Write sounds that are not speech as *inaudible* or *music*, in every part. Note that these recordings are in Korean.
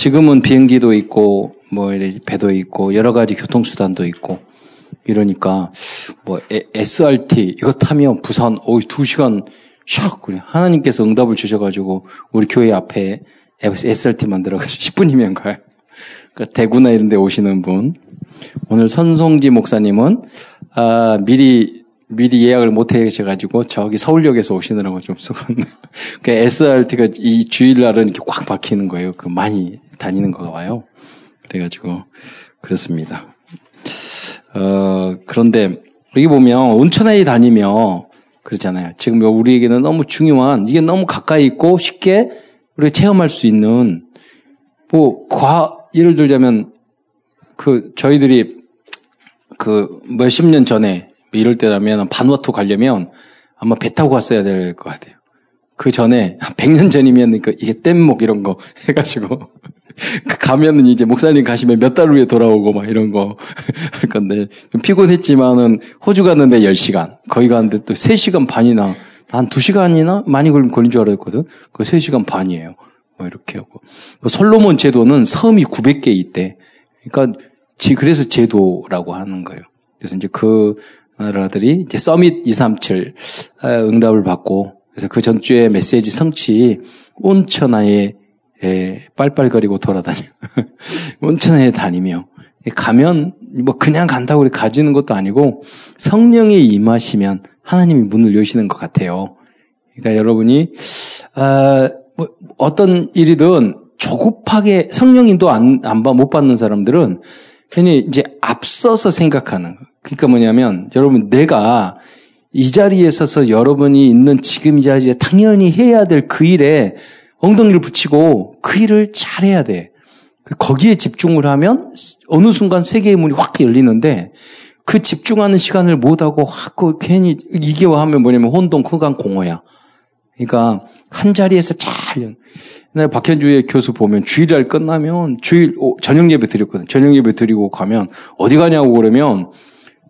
지금은 비행기도 있고 뭐 배도 있고 여러 가지 교통수단도 있고 이러니까 뭐 SRT 이거 타면 부산 어이 두 시간 샥 그래 하나님께서 응답을 주셔가지고 우리 교회 앞에 SRT 만들어가지고 *laughs* 10분이면 가요. 그러니까 대구나 이런 데 오시는 분. 오늘 선송지 목사님은, 아, 미리, 미리 예약을 못 해계셔가지고 저기 서울역에서 오시느라고 좀 수고했네. *laughs* 그 SRT가 이 주일날은 이렇게 꽉 막히는 거예요. 그 많이 다니는 거가 봐요. 그래가지고, 그렇습니다. 어, 그런데, 여기 보면 온천에 다니며, 그렇잖아요. 지금 우리에게는 너무 중요한, 이게 너무 가까이 있고 쉽게 우리가 체험할 수 있는, 뭐, 과, 예를 들자면 그 저희들이 그 몇십 년 전에 이럴 때라면 바누아투 가려면 아마 배 타고 갔어야 될 것 같아요. 그 전에 100년 전이면 그 이게 뗏목 이런 거 *laughs* 해가지고 그 가면은 이제 목사님 가시면 몇 달 후에 돌아오고 막 이런 거 할 건데 피곤했지만은 호주 갔는데 10시간 거기 갔는데 또 3시간 반이나 한 2시간이나 많이 걸린 줄 알았거든. 그 3시간 반이에요. 뭐 이렇게 하고. 그 솔로몬 제도는 섬이 900개 있대. 그러니까 그래서 제도라고 하는 거예요. 그래서 이제 그 나라들이 이제 서밋 237 아, 응답을 받고 그래서 그 전주에 메시지 성취 온천하에 빨빨거리고 돌아다녀. *laughs* 온천에 다니며 가면 뭐 그냥 간다고 가지는 것도 아니고 성령이 임하시면 하나님이 문을 여시는 것 같아요. 그러니까 여러분이 아, 뭐 어떤 일이든 조급하게 성령인도 안, 안, 못 받는 사람들은 괜히 이제 앞서서 생각하는 거. 그러니까 뭐냐면 여러분 내가 이 자리에 서서 여러분이 있는 지금 이 자리에 당연히 해야 될 그 일에 엉덩이를 붙이고 그 일을 잘 해야 돼. 거기에 집중을 하면 어느 순간 세계의 문이 확 열리는데 그 집중하는 시간을 못하고 확그 괜히 이게 하면 뭐냐면 혼동, 크강, 공허야. 그러니까 한 자리에서 잘 옛날 박현주의 교수 보면 주일날 끝나면 주일 저녁 예배 드렸거든. 저녁 예배 드리고 가면 어디 가냐고 그러면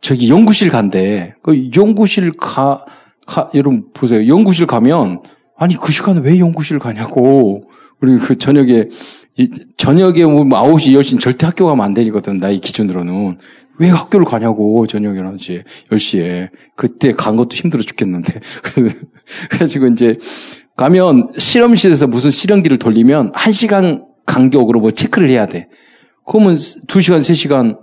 저기 연구실 간대. 그 연구실 가, 가 여러분 보세요. 연구실 가면 아니 그 시간에 왜 연구실 가냐고. 우리 그 저녁에 이, 저녁에 뭐 9시 10시 절대 학교 가면 안 되거든. 나의 기준으로는. 왜 학교를 가냐고, 저녁에 11시에, 10시에. 그때 간 것도 힘들어 죽겠는데. *laughs* 그래가지고 이제, 가면 실험실에서 무슨 실험기를 돌리면 1시간 간격으로 뭐 체크를 해야 돼. 그러면 2시간, 3시간,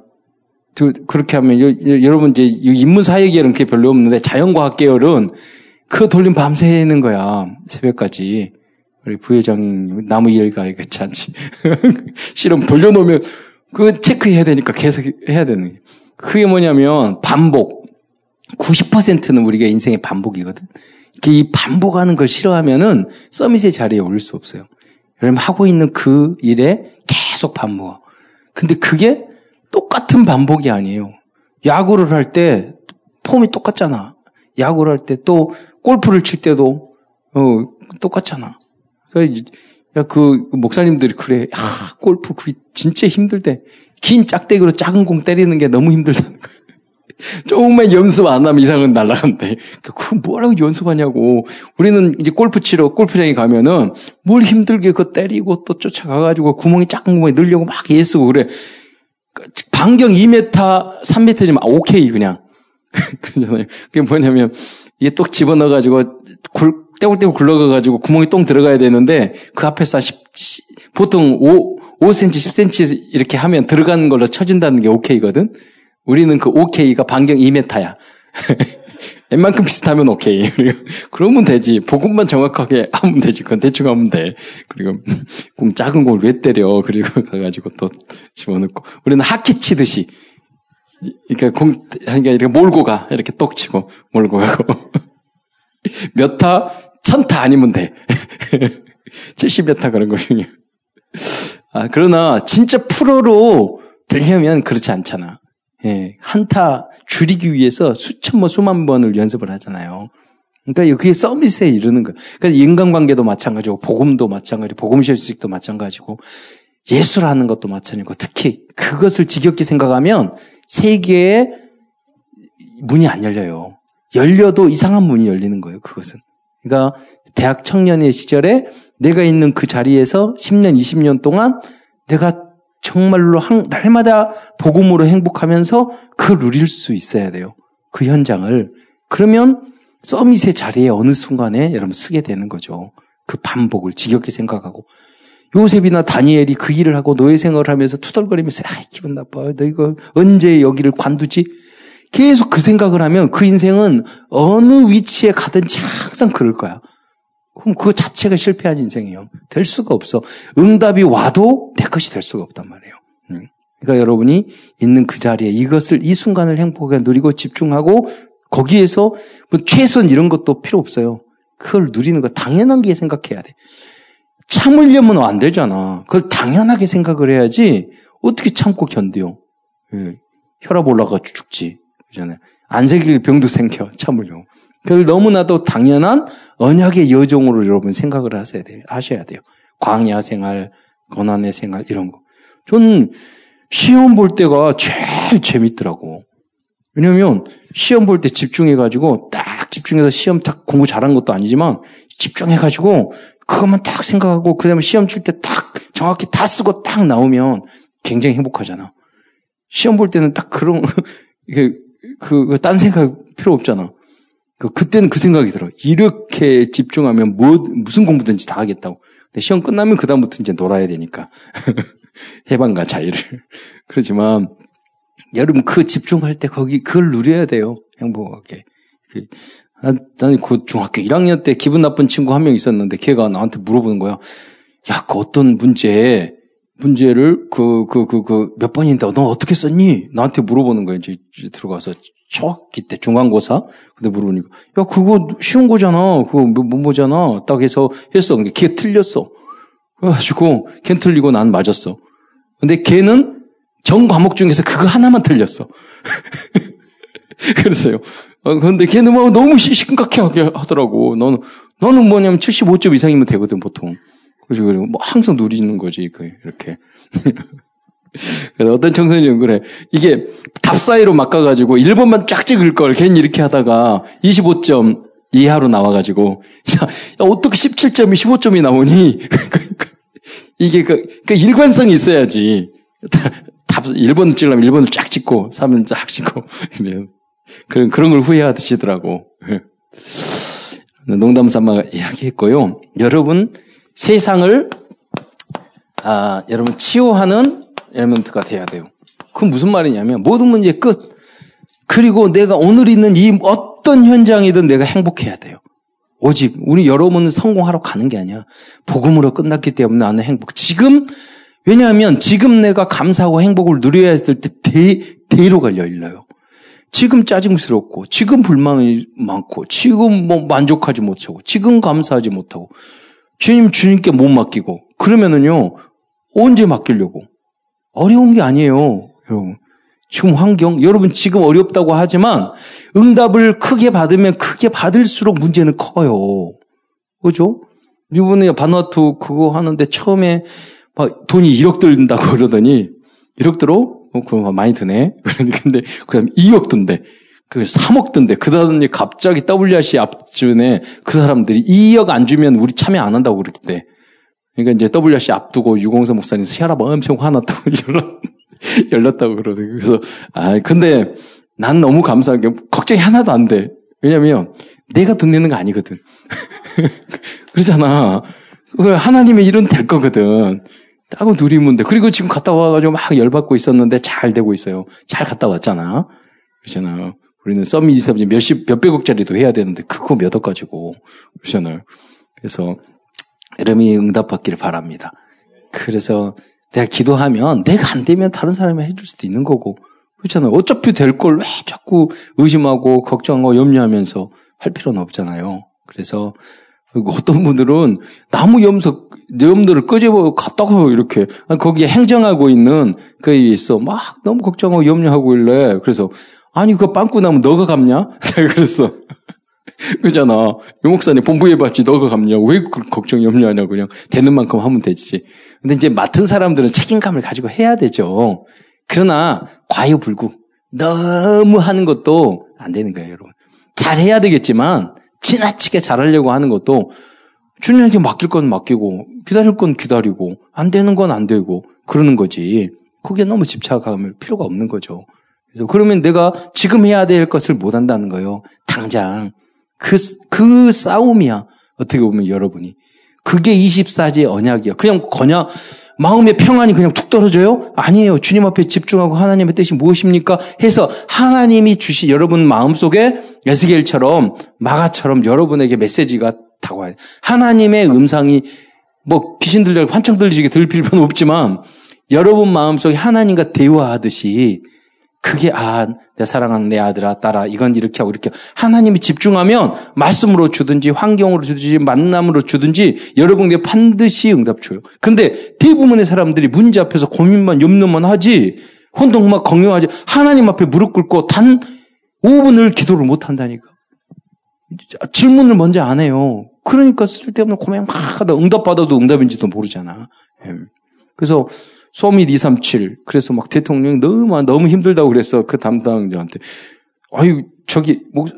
그렇게 하면, 여러분 이제 인문사회 계열은 그게 별로 없는데 자연과학 계열은 그거 돌림 밤새는 거야. 새벽까지. 우리 부회장님 나무 일가 이겠지 않지. 실험 돌려놓으면 그거 체크해야 되니까 계속 해야 되는 게. 그게 뭐냐면 반복. 90%는 우리가 인생의 반복이거든. 이 반복하는 걸 싫어하면은 서밋의 자리에 오를 수 없어요. 여러분 하고 있는 그 일에 계속 반복. 근데 그게 똑같은 반복이 아니에요. 야구를 할 때 폼이 똑같잖아. 야구를 할 때 또 골프를 칠 때도 어, 똑같잖아. 그러니까 야, 그 목사님들이 그래. 야, 골프 그 진짜 힘들대. 긴 짝대기로 작은 공 때리는 게 너무 힘들다는 거야. *laughs* 조금만 연습 안 하면 이상은 날라간대. 그 뭐라고 연습하냐고. 우리는 이제 골프 치러 골프장에 가면은 뭘 힘들게 그거 때리고 또 쫓아가가지고 구멍이 작은 구멍에 넣으려고 막 애쓰고 그래. 반경 2m, 3m지만 오케이 그냥. *laughs* 그러잖아요. 그게 뭐냐면 이게 똑 집어넣어가지고 굴, 떼굴떼굴 굴러가가지고 구멍이 똥 들어가야 되는데 그 앞에서 10, 보통 5, 5cm, 10cm 이렇게 하면 들어가는 걸로 쳐준다는 게 오케이거든? 우리는 그 오케이가 반경 2m야. *laughs* 웬만큼 비슷하면 오케이. *laughs* 그리고 그러면 되지. 복음만 정확하게 하면 되지. 그건 대충 하면 돼. 그리고 *laughs* 공 작은 걸왜 때려? 그리고 가가지고 또 집어넣고. 우리는 하키 치듯이. 그러니까 공, 그러니까 이렇게 몰고 가. 이렇게 똑 치고 몰고 가고. *laughs* 몇 타? 천 타 아니면 돼. *laughs* 70몇 타 그런 거 중에. 아, 그러나 진짜 프로로 되려면 그렇지 않잖아. 예, 한타 줄이기 위해서 수천 번, 수만 번을 연습을 하잖아요. 그러니까 그게 서밋에 이르는 거예요. 그러니까 인간관계도 마찬가지고, 복음도 마찬가지고, 복음실식도 마찬가지고, 예술하는 것도 마찬가지고, 특히 그것을 지겹게 생각하면 세계에 문이 안 열려요. 열려도 이상한 문이 열리는 거예요, 그것은. 그러니까 대학 청년의 시절에 내가 있는 그 자리에서 10년, 20년 동안 내가 정말로 한, 날마다 복음으로 행복하면서 그걸 누릴 수 있어야 돼요. 그 현장을. 그러면 서밋의 자리에 어느 순간에 여러분 쓰게 되는 거죠. 그 반복을 지겹게 생각하고. 요셉이나 다니엘이 그 일을 하고 노예 생활을 하면서 투덜거리면서 아 기분 나빠. 너 이거 언제 여기를 관두지? 계속 그 생각을 하면 그 인생은 어느 위치에 가든지 항상 그럴 거야. 그럼 그 자체가 실패한 인생이에요. 될 수가 없어. 응답이 와도 내 것이 될 수가 없단 말이에요. 음. 그러니까 여러분이 있는 그 자리에 이것을 이 순간을 행복하게 누리고 집중하고 거기에서 뭐 최선 이런 것도 필요 없어요. 그걸 누리는 거 당연한 게 생각해야 돼. 참으려면 안 되잖아. 그걸 당연하게 생각을 해야지 어떻게 참고 견뎌요. 예. 혈압 올라가 죽지. 그잖아요. 안 생길 병도 생겨 참으려고. 그걸 너무나도 당연한 언약의 여종으로 여러분 생각을 하셔야 돼요. 하셔야 돼요. 광야 생활, 고난의 생활 이런 거. 저는 시험 볼 때가 제일 재밌더라고. 왜냐면 시험 볼 때 집중해 가지고 딱 집중해서 시험 딱 공부 잘한 것도 아니지만 집중해 가지고 그것만 딱 생각하고 그 다음에 시험 칠 때 딱 정확히 다 쓰고 딱 나오면 굉장히 행복하잖아. 시험 볼 때는 딱 그런 *laughs* 이게 그딴 생각 필요 없잖아. 그, 그때는 그 생각이 들어. 이렇게 집중하면 뭐, 무슨 공부든지 다 하겠다고. 근데 시험 끝나면 그 다음부터 이제 놀아야 되니까. *laughs* 해방과 자유를. *laughs* 그렇지만, 여러분 그 집중할 때 거기 그걸 누려야 돼요. 행복하게. 나는 그 중학교 1학년 때 기분 나쁜 친구 한 명 있었는데 걔가 나한테 물어보는 거야. 야, 그 어떤 문제, 문제를 그, 그, 그, 그, 몇 번인데 너 어떻게 썼니? 나한테 물어보는 거야. 이제 들어가서 초학기 때 중간고사. 근데 물어보니까 야 그거 쉬운 거잖아. 그거 뭐, 뭐뭐잖아. 딱 해서 했어. 근데 걔 틀렸어. 그래가지고 걔 틀리고 난 맞았어. 근데 걔는 전 과목 중에서 그거 하나만 틀렸어. *laughs* 그랬어요. 어, 그런데 걔는 뭐 너무 심각하게 하더라고 너는 너는 뭐냐면 75점 이상이면 되거든 보통 그래서 뭐 항상 누리는 거지 그 이렇게 *laughs* 그래서 어떤 청소년은 그래. 이게 답 사이로 막가가지고 1번만 쫙 찍을 걸 괜히 이렇게 하다가 25점 이하로 나와가지고 *laughs* 야, 야 어떻게 17점이 15점이 나오니? *laughs* 이게 그, 그 일관성이 있어야지. 답 1번 찍으려면 1번을 쫙 찍고 3번 쫙 찍고 그런 그런 걸 후회하시더라고. *laughs* 농담 삼아 이야기했고요. 여러분 세상을 아, 여러분 치유하는 엘멘트가 돼야 돼요. 그 무슨 말이냐면 모든 문제 끝. 그리고 내가 오늘 있는 이 어떤 현장이든 내가 행복해야 돼요. 오직 우리 여러분은 성공하러 가는 게 아니야. 복음으로 끝났기 때문에 나는 행복. 지금 왜냐하면 지금 내가 감사하고 행복을 누려야 했을 때 대, 대로 갈려 일러요. 지금 짜증스럽고, 지금 불만이 많고, 지금 뭐 만족하지 못하고, 지금 감사하지 못하고, 주님 주님께 못 맡기고, 그러면은요, 언제 맡기려고? 어려운 게 아니에요. 여러분. 지금 환경, 여러분 지금 어렵다고 하지만 응답을 크게 받으면 크게 받을수록 문제는 커요. 그죠? 이번에 바누아투 그거 하는데 처음에 막 돈이 1억 들다고 *laughs* 그러더니 1억 들어? 어, 그럼 많이 드네. *laughs* 그런데 그 다음에 2억 든대. 그 3억 든대. 그 다음에 갑자기 WRC 앞준에 그 사람들이 2억 안 주면 우리 참여 안 한다고 그랬대. 그러니까 이제 WRC 앞두고 유공사 목사님 혈압 엄청 화났다고 *laughs* 열렸다고 그러더라고요. 그래서, 아, 근데 난 너무 감사한 게 걱정이 하나도 안 돼. 왜냐면 내가 돈 내는 거 아니거든. *laughs* 그러잖아. 하나님의 일은 될 거거든. 따고 누리면 돼. 그리고 지금 갔다 와가지고 막 열받고 있었는데 잘 되고 있어요. 잘 갔다 왔잖아. 그러잖아요. 우리는 썸밋 이사비 몇십, 몇백억짜리도 해야 되는데 그거 몇 억 가지고. 그러잖아요. 그래서 여러분이 응답받기를 바랍니다. 그래서 내가 기도하면 내가 안 되면 다른 사람이 해줄 수도 있는 거고 그렇잖아요. 어차피 될 걸 왜 자꾸 의심하고 걱정하고 염려하면서 할 필요는 없잖아요. 그래서 어떤 분들은 나무 염석 염도를 끄집어 갖다가 이렇게 거기에 행정하고 있는 그 있어 막 너무 걱정하고 염려하고 있래. 그래서 아니 그 빵꾸 나면 너가 갚냐? *laughs* 그랬어. *laughs* 그잖아. 유 목사님 본부에 봤지 너가 갚냐? 왜그 걱정 염려하냐? 그냥 되는 만큼 하면 되지. 근데 이제 맡은 사람들은 책임감을 가지고 해야 되죠. 그러나 과유불급 너무 하는 것도 안 되는 거예요, 여러분. 잘 해야 되겠지만 지나치게 잘하려고 하는 것도 주님에게 맡길 건 맡기고, 기다릴 건 기다리고, 안 되는 건 안 되고, 그러는 거지. 그게 너무 집착할 필요가 없는 거죠. 그래서 그러면 내가 지금 해야 될 것을 못 한다는 거예요. 당장. 그, 그 싸움이야. 어떻게 보면 여러분이. 그게 24제의 언약이야. 그냥 그냥 마음의 평안이 그냥 툭 떨어져요? 아니에요. 주님 앞에 집중하고 하나님의 뜻이 무엇입니까? 해서 하나님이 주시 여러분 마음속에 에스겔처럼 마가처럼 여러분에게 메시지가 다가와요. 하나님의 음성이 뭐 귀신 들려 환청 들리게 들릴 필요는 없지만 여러분 마음속에 하나님과 대화하듯이 그게 아, 내 사랑하는 내 아들아, 딸아, 이건 이렇게 하고 이렇게 하나님이 집중하면 말씀으로 주든지 환경으로 주든지 만남으로 주든지 여러분에게 반드시 응답 줘요. 근데 대부분의 사람들이 문제 앞에서 고민만 염려만 하지 혼동만 걱정하지 하나님 앞에 무릎 꿇고 단 5분을 기도를 못 한다니까. 질문을 먼저 안 해요. 그러니까 쓸데없는 고민 막 하다 응답받아도 응답인지도 모르잖아. 예. 그래서 소밋 237. 그래서 막 대통령이 너무, 너무 힘들다고 그랬어. 그 담당자한테. 아유, 저기, 목,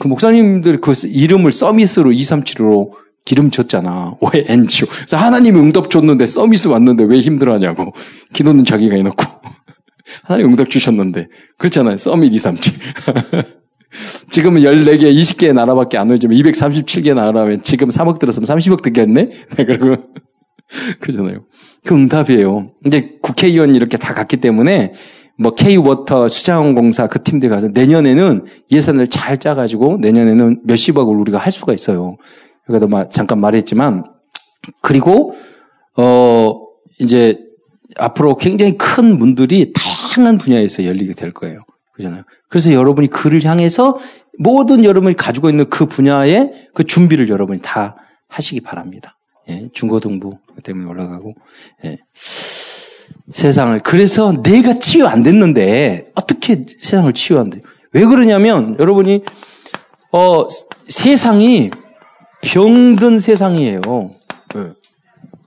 그 목사님들 그 이름을 서밋으로 237으로 기름 줬잖아. 왜 NGO. 그래서 하나님이 응답 줬는데 서밋 왔는데 왜 힘들어하냐고. 기도는 자기가 해놓고. *laughs* 하나님 응답 주셨는데. 그렇잖아요. 서밋 237. *laughs* 지금은 14개, 20개의 나라밖에 안 오지만 237개 나라면 지금 3억 들었으면 30억 듣겠네? *laughs* 그리고 *laughs* 그러잖아요. 그 응답이에요. 이제 국회의원 이렇게 다 갔기 때문에 뭐 K워터 수자원공사 그 팀들 가서 내년에는 예산을 잘 짜가지고 내년에는 몇십억을 우리가 할 수가 있어요. 여기도 잠깐 말했지만 그리고 어 이제 앞으로 굉장히 큰 문들이 다양한 분야에서 열리게 될 거예요. 그잖아요. 그래서 여러분이 그를 향해서 모든 여러분이 가지고 있는 그 분야의 그 준비를 여러분이 다 하시기 바랍니다. 예, 중고등부 때문에 올라가고 예. 세상을 그래서 내가 치유 안 됐는데 어떻게 세상을 치유한대? 왜 그러냐면 여러분이 어 세상이 병든 세상이에요. 예.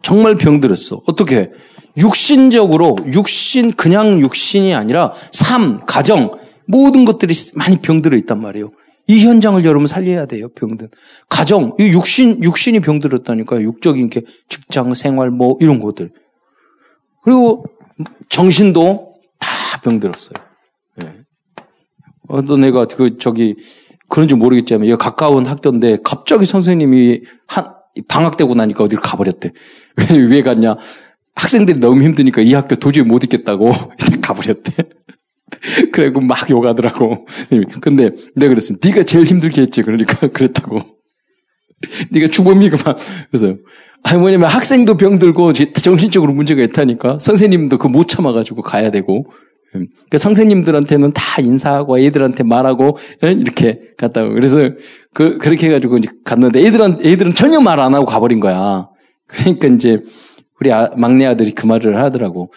정말 병들었어. 어떻게? 육신적으로 육신 그냥 육신이 아니라 삶, 가정 모든 것들이 많이 병들어 있단 말이에요. 이 현장을 여러분 살려야 돼요, 병든. 가정, 이 육신, 육신이 병들었다니까요. 육적인 게 직장, 생활, 뭐, 이런 것들. 그리고 정신도 다 병들었어요. 예. 어떤 애가 그, 저기, 그런지 모르겠지만, 여기 가까운 학교인데, 갑자기 선생님이 한, 방학되고 나니까 어디로 가버렸대. *laughs* 왜, 왜 갔냐? 학생들이 너무 힘드니까 이 학교 도저히 못 있겠다고 *laughs* 가버렸대. *laughs* 그래고 막 욕하더라고. *laughs* 근데 내가 그랬어. 네가 제일 힘들게 했지. 그러니까 *laughs* 그랬다고. 네가 주범이구만. 그래서 아니 뭐냐면 학생도 병들고 정신적으로 문제가 있다니까 선생님도 그 못 참아가지고 가야 되고 그 선생님들한테는 다 인사하고 애들한테 말하고 이렇게 갔다고 그래서 그 그렇게 해가지고 갔는데 애들은 애들은 전혀 말 안 하고 가버린 거야. 그러니까 이제 우리 아, 막내 아들이 그 말을 하더라고.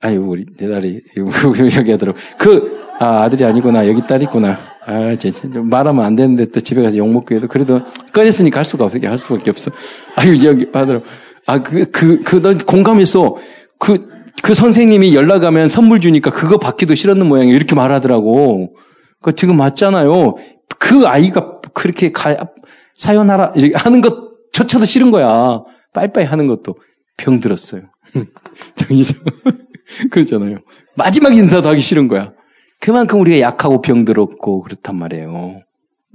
아니, 우리, 내 딸이, *laughs* 여기 하더라고. 그, 아, 아들이 아니구나. 여기 딸 있구나. 아, 진짜. 말하면 안 되는데 또 집에 가서 욕먹고 해도 그래도 꺼냈으니까 할 수가 없어. 할 수밖에 없어. 아유, 여기 하더라고. 아, 그, 그, 그, 난 공감했어. 그, 그 선생님이 연락하면 선물 주니까 그거 받기도 싫었는 모양이에요. 이렇게 말하더라고. 그 지금 맞잖아요. 그 아이가 그렇게 가, 사연하라, 이렇게 하는 것조차도 싫은 거야. 빠이빠이 하는 것도 병들었어요. *laughs* 정의죠. *laughs* 그렇잖아요. 마지막 인사도 하기 싫은 거야. 그만큼 우리가 약하고 병들었고 그렇단 말이에요.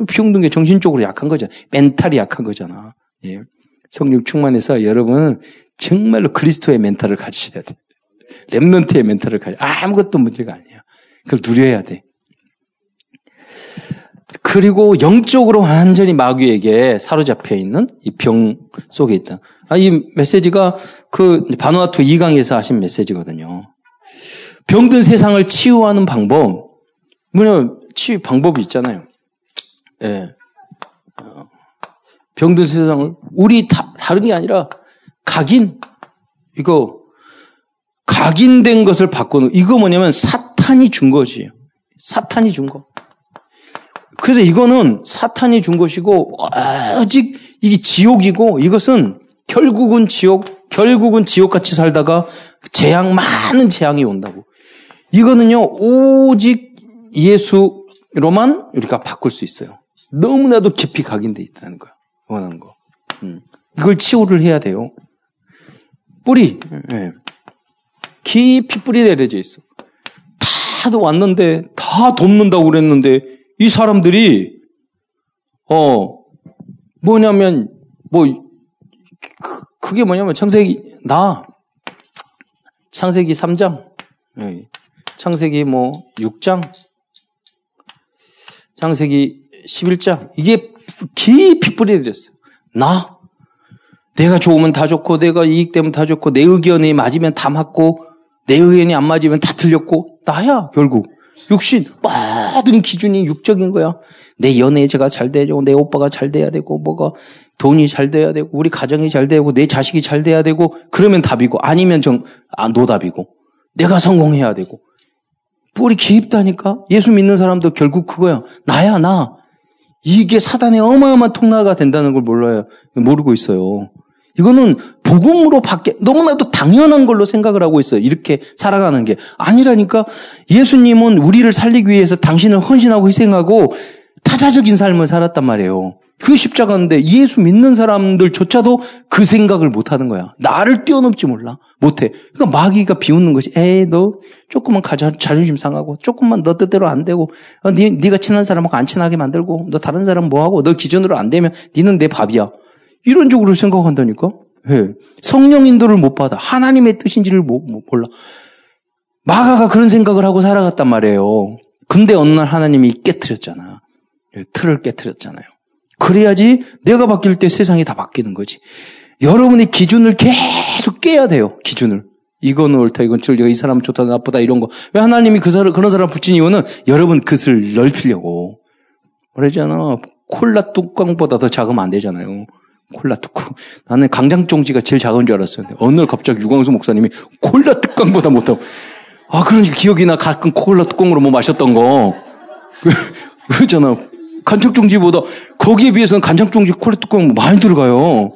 병든 게 정신적으로 약한 거잖아. 멘탈이 약한 거잖아. 예. 성령 충만해서 여러분은 정말로 그리스도의 멘탈을 가지셔야 돼. 랩런트의 멘탈을 가져. 아무것도 문제가 아니야. 그걸 누려야 돼. 그리고 영적으로 완전히 마귀에게 사로잡혀 있는 이 병 속에 있다. 아, 이 메시지가 그 바누아투 2강에서 하신 메시지거든요. 병든 세상을 치유하는 방법, 뭐냐, 치유 방법이 있잖아요. 예. 네. 병든 세상을, 우리 다, 다른 게 아니라, 각인, 이거, 각인된 것을 바꾸는, 이거 뭐냐면 사탄이 준 것이에요. 사탄이 준 거. 그래서 이거는 사탄이 준 것이고, 아직 이게 지옥이고, 이것은 결국은 지옥, 결국은 지옥같이 살다가 재앙, 많은 재앙이 온다고. 이거는요, 오직 예수로만 우리가 바꿀 수 있어요. 너무나도 깊이 각인돼 있다는 거야. 원하는 거. 음. 이걸 치유를 해야 돼요. 뿌리. 네. 깊이 뿌리 내려져 있어. 다도 왔는데, 다 돕는다고 그랬는데, 이 사람들이, 어, 뭐냐면, 뭐, 그, 그게 뭐냐면, 창세기, 나, 창세기 3장, 네. 창세기 뭐, 6장, 창세기 11장, 이게 깊이 뿌리 내렸어. 나, 내가 좋으면 다 좋고, 내가 이익되면 다 좋고, 내 의견이 맞으면 다 맞고, 내 의견이 안 맞으면 다 틀렸고, 나야, 결국. 육신, 모든 기준이 육적인 거야. 내 연애 제가 잘 돼야 되고, 내 오빠가 잘 돼야 되고, 뭐가, 돈이 잘 돼야 되고, 우리 가정이 잘 되고, 내 자식이 잘 돼야 되고, 그러면 답이고, 아니면 정, 아, 노답이고, 내가 성공해야 되고. 뿌리 깊다니까? 예수 믿는 사람도 결국 그거야. 나야, 나. 이게 사단의 어마어마한 통로가 된다는 걸 몰라요. 모르고 있어요. 이거는 복음으로 밖에 너무나도 당연한 걸로 생각을 하고 있어요. 이렇게 살아가는 게 아니라니까 예수님은 우리를 살리기 위해서 당신을 헌신하고 희생하고 타자적인 삶을 살았단 말이에요. 그 십자가인데 예수 믿는 사람들조차도 그 생각을 못 하는 거야. 나를 뛰어넘지 몰라. 못 해. 그러니까 마귀가 비웃는 것이 에이 너 조금만 가자 자존심 상하고 조금만 너 뜻대로 안 되고 어, 네, 네가 친한 사람하고 안 친하게 만들고 너 다른 사람 뭐 하고 너 기준으로 안 되면 니는 내 밥이야. 이런 쪽으로 생각한다니까. 예. 성령 인도를 못 받아. 하나님의 뜻인지를 못, 못 몰라. 마가가 그런 생각을 하고 살아갔단 말이에요. 근데 어느 날 하나님이 깨뜨렸잖아. 예, 틀을 깨뜨렸잖아요. 그래야지 내가 바뀔 때 세상이 다 바뀌는 거지. 여러분의 기준을 계속 깨야 돼요. 기준을. 이건 옳다, 이건 틀려, 이 사람은 좋다, 나쁘다, 이런 거. 왜 하나님이 그 사람, 그런 사람 붙인 이유는 여러분 그것을 넓히려고. 그러잖아. 콜라 뚜껑보다 더 작으면 안 되잖아요. 콜라 뚜껑. 나는 강장종지가 제일 작은 줄 알았어요. 어느 날 갑자기 유광수 목사님이 콜라 뚜껑보다 못하고. 아, 그러니까 기억이 나. 가끔 콜라 뚜껑으로 뭐 마셨던 거. 그러잖아. 간장종지보다 거기에 비해서는 간장종지 콜라 뚜껑 많이 들어가요.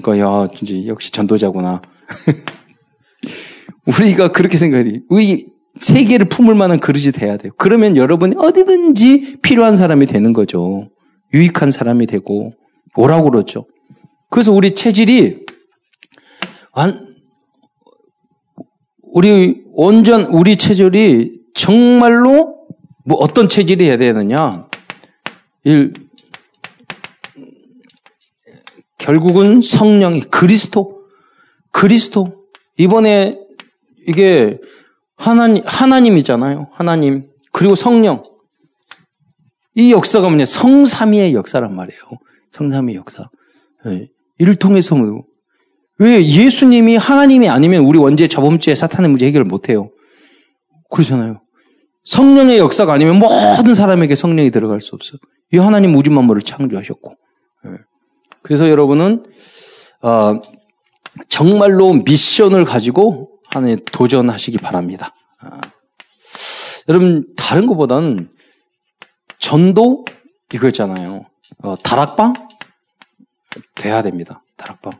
그러니까 야 진짜 역시 전도자구나. *laughs* 우리가 그렇게 생각해야 돼. 우리 세계를 품을 만한 그릇이 돼야 돼요. 그러면 여러분이 어디든지 필요한 사람이 되는 거죠. 유익한 사람이 되고 뭐라고 그러죠. 그래서 우리 체질이 완 우리 온전 우리 체질이 정말로 뭐 어떤 체질이 해야 되느냐? 일 결국은 성령이 그리스도 그리스도 이번에 이게 하나님 하나님이잖아요. 하나님 그리고 성령 이 역사가 뭐냐 성삼위의 역사란 말이에요. 성삼위 역사. 네. 이를 통해서 뭐, 왜 예수님이 하나님이 아니면 우리 원죄 저범죄 사탄의 문제 해결을 못해요. 그러잖아요. 성령의 역사가 아니면 모든 사람에게 성령이 들어갈 수 없어. 이 하나님 우주 만물을 창조하셨고. 네. 그래서 여러분은 어, 정말로 미션을 가지고 하나님 도전하시기 바랍니다. 아. 여러분 다른 것보다는 전도 이거 있잖아요. 어, 다락방 돼야 됩니다. 다락방.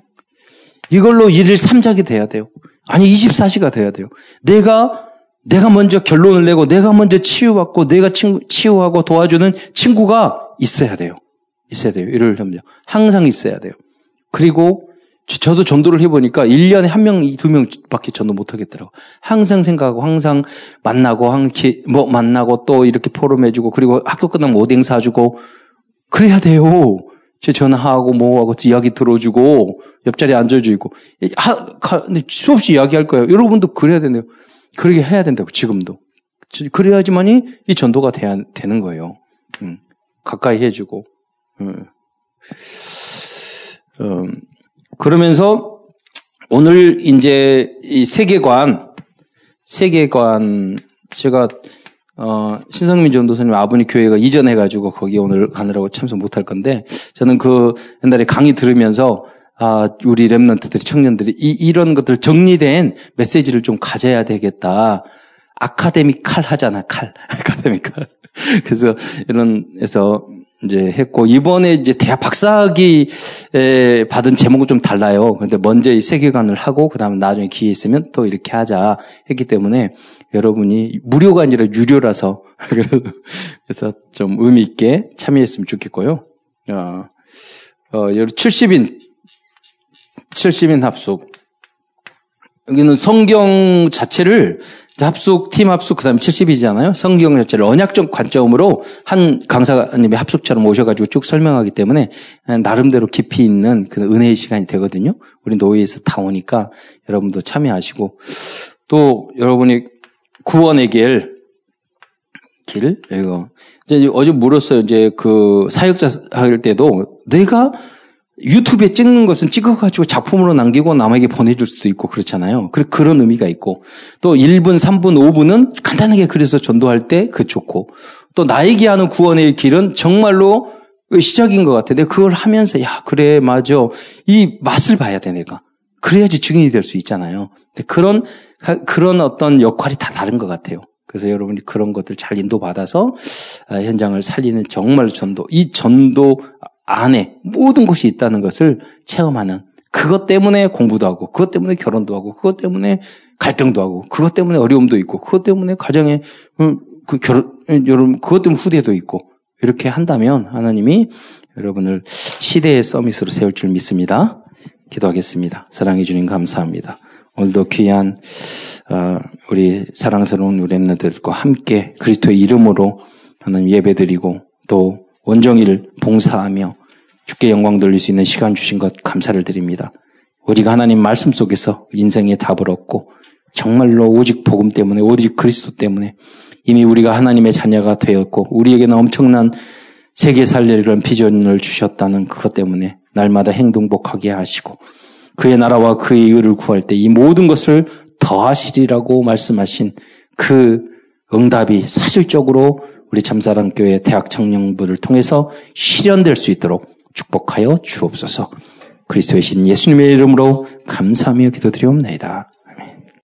이걸로 일일 3작이 돼야 돼요. 아니 24시가 돼야 돼요. 내가 내가 먼저 결론을 내고 내가 먼저 치유받고 내가 친구, 치유하고 도와주는 친구가 있어야 돼요. 있어야 돼요. 이를 하면 항상 있어야 돼요. 그리고 저도 전도를 해보니까 1년에 한 명, 두 명밖에 전도 못 하겠더라고. 항상 생각하고, 항상 만나고, 한기, 뭐 만나고, 또 이렇게 포럼해주고, 그리고 학교 끝나면 오뎅 사주고, 그래야 돼요. 제 전화하고 뭐하고 이야기 들어주고 옆자리에 앉아주고 하, 근데 수없이 이야기할 거예요. 여러분도 그래야 된대요. 그렇게 해야 된다고 지금도. 그래야지만이 이 전도가 돼야 되는 거예요. 음, 가까이 해주고. 음. 음, 그러면서 오늘 이제 이 세계관, 세계관 제가 어, 신성민 전도사님 아버님 교회가 이전해가지고 거기 오늘 가느라고 참석 못할 건데 저는 그 옛날에 강의 들으면서 아, 우리 랩런트들이 청년들이 이, 이런 것들 정리된 메시지를 좀 가져야 되겠다. 아카데미칼 하잖아, 칼. *laughs* 아카데미칼. 그래서 이런, 에서 이제 했고, 이번에 이제 대학 박사학위 받은 제목은 좀 달라요. 그런데 먼저 이 세계관을 하고, 그 다음에 나중에 기회 있으면 또 이렇게 하자 했기 때문에 여러분이 무료가 아니라 유료라서, *laughs* 그래서 좀 의미 있게 참여했으면 좋겠고요. 어, 어, 70인 70인 합숙. 여기는 성경 자체를 합숙, 팀 합숙, 그 다음에 70이잖아요. 성경 자체를 언약적 관점으로 한 강사님의 합숙처럼 오셔가지고 쭉 설명하기 때문에 나름대로 깊이 있는 그 은혜의 시간이 되거든요. 우리 노예에서 다 오니까 여러분도 참여하시고 또 여러분이 구원의 길, 길, 이거. 이제 어제 물었어요. 이제 그 사역자 할 때도 내가 유튜브에 찍는 것은 찍어가지고 작품으로 남기고 남에게 보내줄 수도 있고 그렇잖아요. 그런 의미가 있고 또 1분, 3분, 5분은 간단하게 그래서 전도할 때 그 좋고 또 나에게 하는 구원의 길은 정말로 시작인 것 같아. 내가 그걸 하면서 야 그래 맞아 이 맛을 봐야 돼 내가 그래야지 증인이 될 수 있잖아요. 그런 그런 어떤 역할이 다 다른 것 같아요. 그래서 여러분이 그런 것들 잘 인도받아서 아, 현장을 살리는 정말 전도 이 전도 안에 모든 것이 있다는 것을 체험하는 그것 때문에 공부도 하고 그것 때문에 결혼도 하고 그것 때문에 갈등도 하고 그것 때문에 어려움도 있고 그것 때문에 가정에 음, 그 결혼 여러분 그것 때문에 후대도 있고 이렇게 한다면 하나님이 여러분을 시대의 서밋으로 세울 줄 믿습니다. 기도하겠습니다. 사랑해 주님 감사합니다. 오늘도 귀한 어, 우리 사랑스러운 우리 랩너들과 함께 그리스도의 이름으로 하나님 예배드리고 또 원정일 봉사하며 주께 영광 돌릴 수 있는 시간 주신 것 감사를 드립니다. 우리가 하나님 말씀 속에서 인생의 답을 얻고 정말로 오직 복음 때문에 오직 그리스도 때문에 이미 우리가 하나님의 자녀가 되었고 우리에게는 엄청난 세계 살릴 그런 비전을 주셨다는 그것 때문에 날마다 행동복하게 하시고 그의 나라와 그의 의를 구할 때 이 모든 것을 더하시리라고 말씀하신 그 응답이 사실적으로 우리 참사랑교회 대학 청년부를 통해서 실현될 수 있도록 축복하여 주옵소서. 그리스도의 신 예수님의 이름으로 감사하며 기도드리옵나이다.